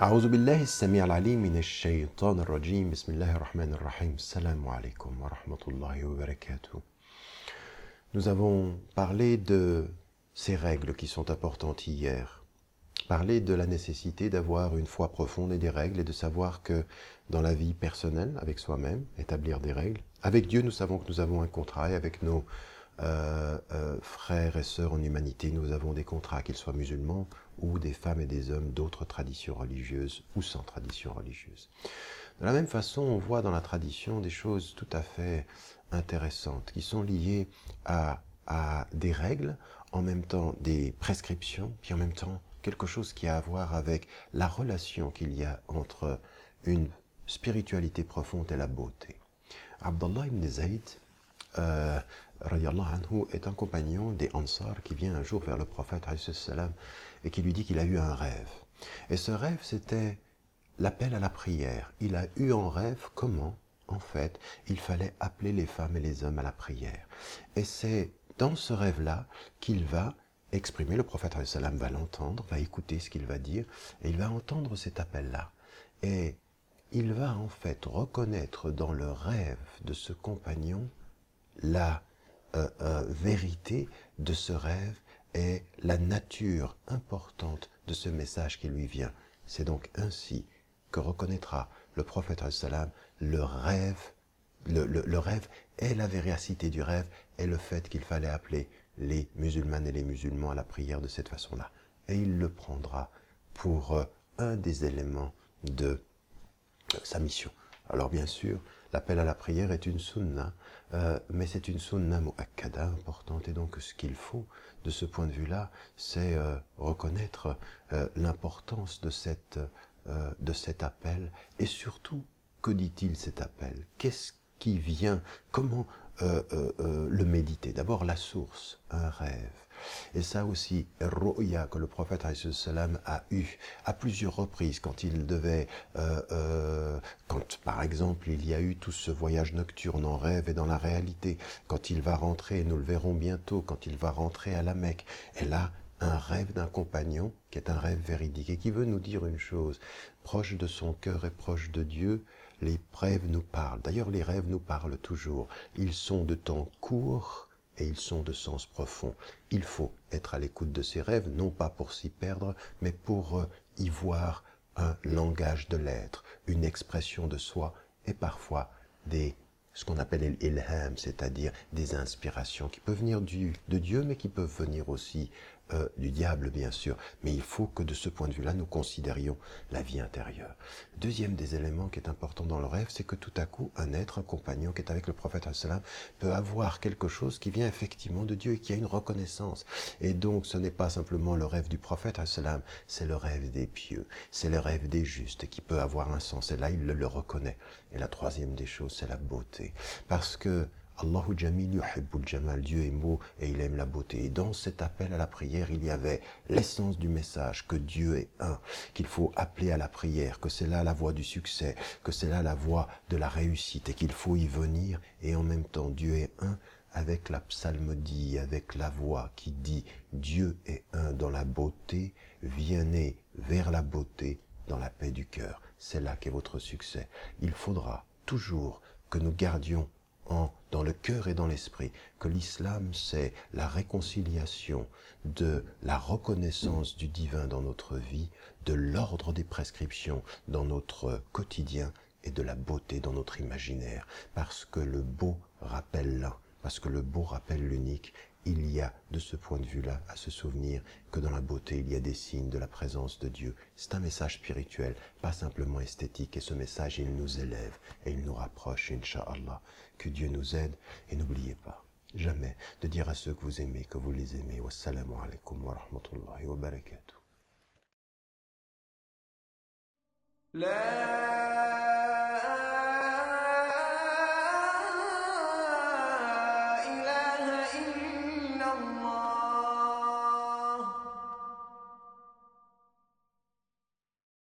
أعوذ بالله السميع العليم من الشيطان الرجيم بسم الله الرحمن الرحيم السلام عليكم ورحمة الله وبركاته Nous avons parlé de ces règles qui sont importantes hier, parlé de la nécessité d'avoir une foi profonde et des règles et de savoir que dans la vie personnelle, avec soi-même, établir des règles. Avec Dieu, nous savons que nous avons un contrat et avec nos euh, euh, frères et sœurs en humanité, nous avons des contrats, qu'ils soient musulmans ou des femmes et des hommes d'autres traditions religieuses ou sans tradition religieuse. De la même façon, on voit dans la tradition des choses tout à fait intéressantes qui sont liées à, des règles, en même temps des prescriptions, puis en même temps quelque chose qui a à voir avec la relation qu'il y a entre une spiritualité profonde et la beauté. Abdullah ibn Zayd, euh, anhu, est un compagnon des Ansar qui vient un jour vers le prophète salam, et qui lui dit qu'il a eu un rêve. Et ce rêve, c'était l'appel à la prière. Il a eu en rêve comment, en fait, il fallait appeler les femmes et les hommes à la prière. Et c'est dans ce rêve-là qu'il va exprimer, le prophète salam va l'entendre, va écouter ce qu'il va dire, et il va entendre cet appel-là. Et il va en fait reconnaître dans le rêve de ce compagnon la euh, euh, vérité de ce rêve et la nature importante de ce message qui lui vient. C'est donc ainsi que reconnaîtra le prophète salam le rêve, le, rêve et la véracité du rêve et le fait qu'il fallait appeler les musulmanes et les musulmans à la prière de cette façon-là. Et il le prendra pour euh, un des éléments de sa mission. Alors bien sûr, l'appel à la prière est une sunna, euh, mais c'est une sunna mu'akkada importante, et donc ce qu'il faut de ce point de vue-là, c'est euh, reconnaître euh, l'importance de, cette, euh, de cet appel, et surtout, que dit-il cet appel? Qu'est-ce qui vient Comment euh, euh, euh, le méditer? D'abord la source, un rêve. Et ça aussi, Ru'ya, que le prophète a eu à plusieurs reprises quand il devait, quand par exemple il y a eu tout ce voyage nocturne en rêve et dans la réalité, quand il va rentrer, nous le verrons bientôt, quand il va rentrer à la Mecque, et là, un rêve d'un compagnon qui est un rêve véridique et qui veut nous dire une chose, proche de son cœur et proche de Dieu, les rêves nous parlent. D'ailleurs, les rêves nous parlent toujours. Ils sont de temps court et ils sont de sens profond. Il faut être à l'écoute de ces rêves, non pas pour s'y perdre, mais pour euh, y voir un langage de l'être, une expression de soi et parfois des ce qu'on appelle l'ilham, c'est-à-dire des inspirations qui peuvent venir de Dieu, mais qui peuvent venir aussi euh, du diable, bien sûr. Mais il faut que de ce point de vue-là, nous considérions la vie intérieure. Deuxième des éléments qui est important dans le rêve, c'est que tout à coup, un être, un compagnon qui est avec le prophète salam peut avoir quelque chose qui vient effectivement de Dieu et qui a une reconnaissance. Et donc, ce n'est pas simplement le rêve du prophète salam, c'est le rêve des pieux, c'est le rêve des justes qui peut avoir un sens. Et là, il le, le reconnaît. Et la troisième des choses, c'est la beauté. Parce que Allahu Jamil yuhibbul Jamal, Dieu est beau et il aime la beauté. Et dans cet appel à la prière, il y avait l'essence du message que Dieu est un, qu'il faut appeler à la prière, que c'est là la voie du succès, que c'est là la voie de la réussite et qu'il faut y venir. Et en même temps, Dieu est un avec la psalmodie, avec la voix qui dit Dieu est un dans la beauté, venez vers la beauté dans la paix du cœur. C'est là qu'est votre succès. Il faudra toujours que nous gardions en, dans le cœur et dans l'esprit que l'islam, c'est la réconciliation de la reconnaissance du divin dans notre vie, de l'ordre des prescriptions dans notre quotidien et de la beauté dans notre imaginaire. Parce que le beau rappelle parce que le beau rappelle l'unique. Il y a de ce point de vue-là à se souvenir que dans la beauté, il y a des signes de la présence de Dieu. C'est un message spirituel, pas simplement esthétique. Et ce message, il nous élève et il nous rapproche, Inch'Allah. Que Dieu nous aide. Et n'oubliez pas, jamais, de dire à ceux que vous aimez que vous les aimez. Wassalamu alaikum wa rahmatullahi wa barakatuh.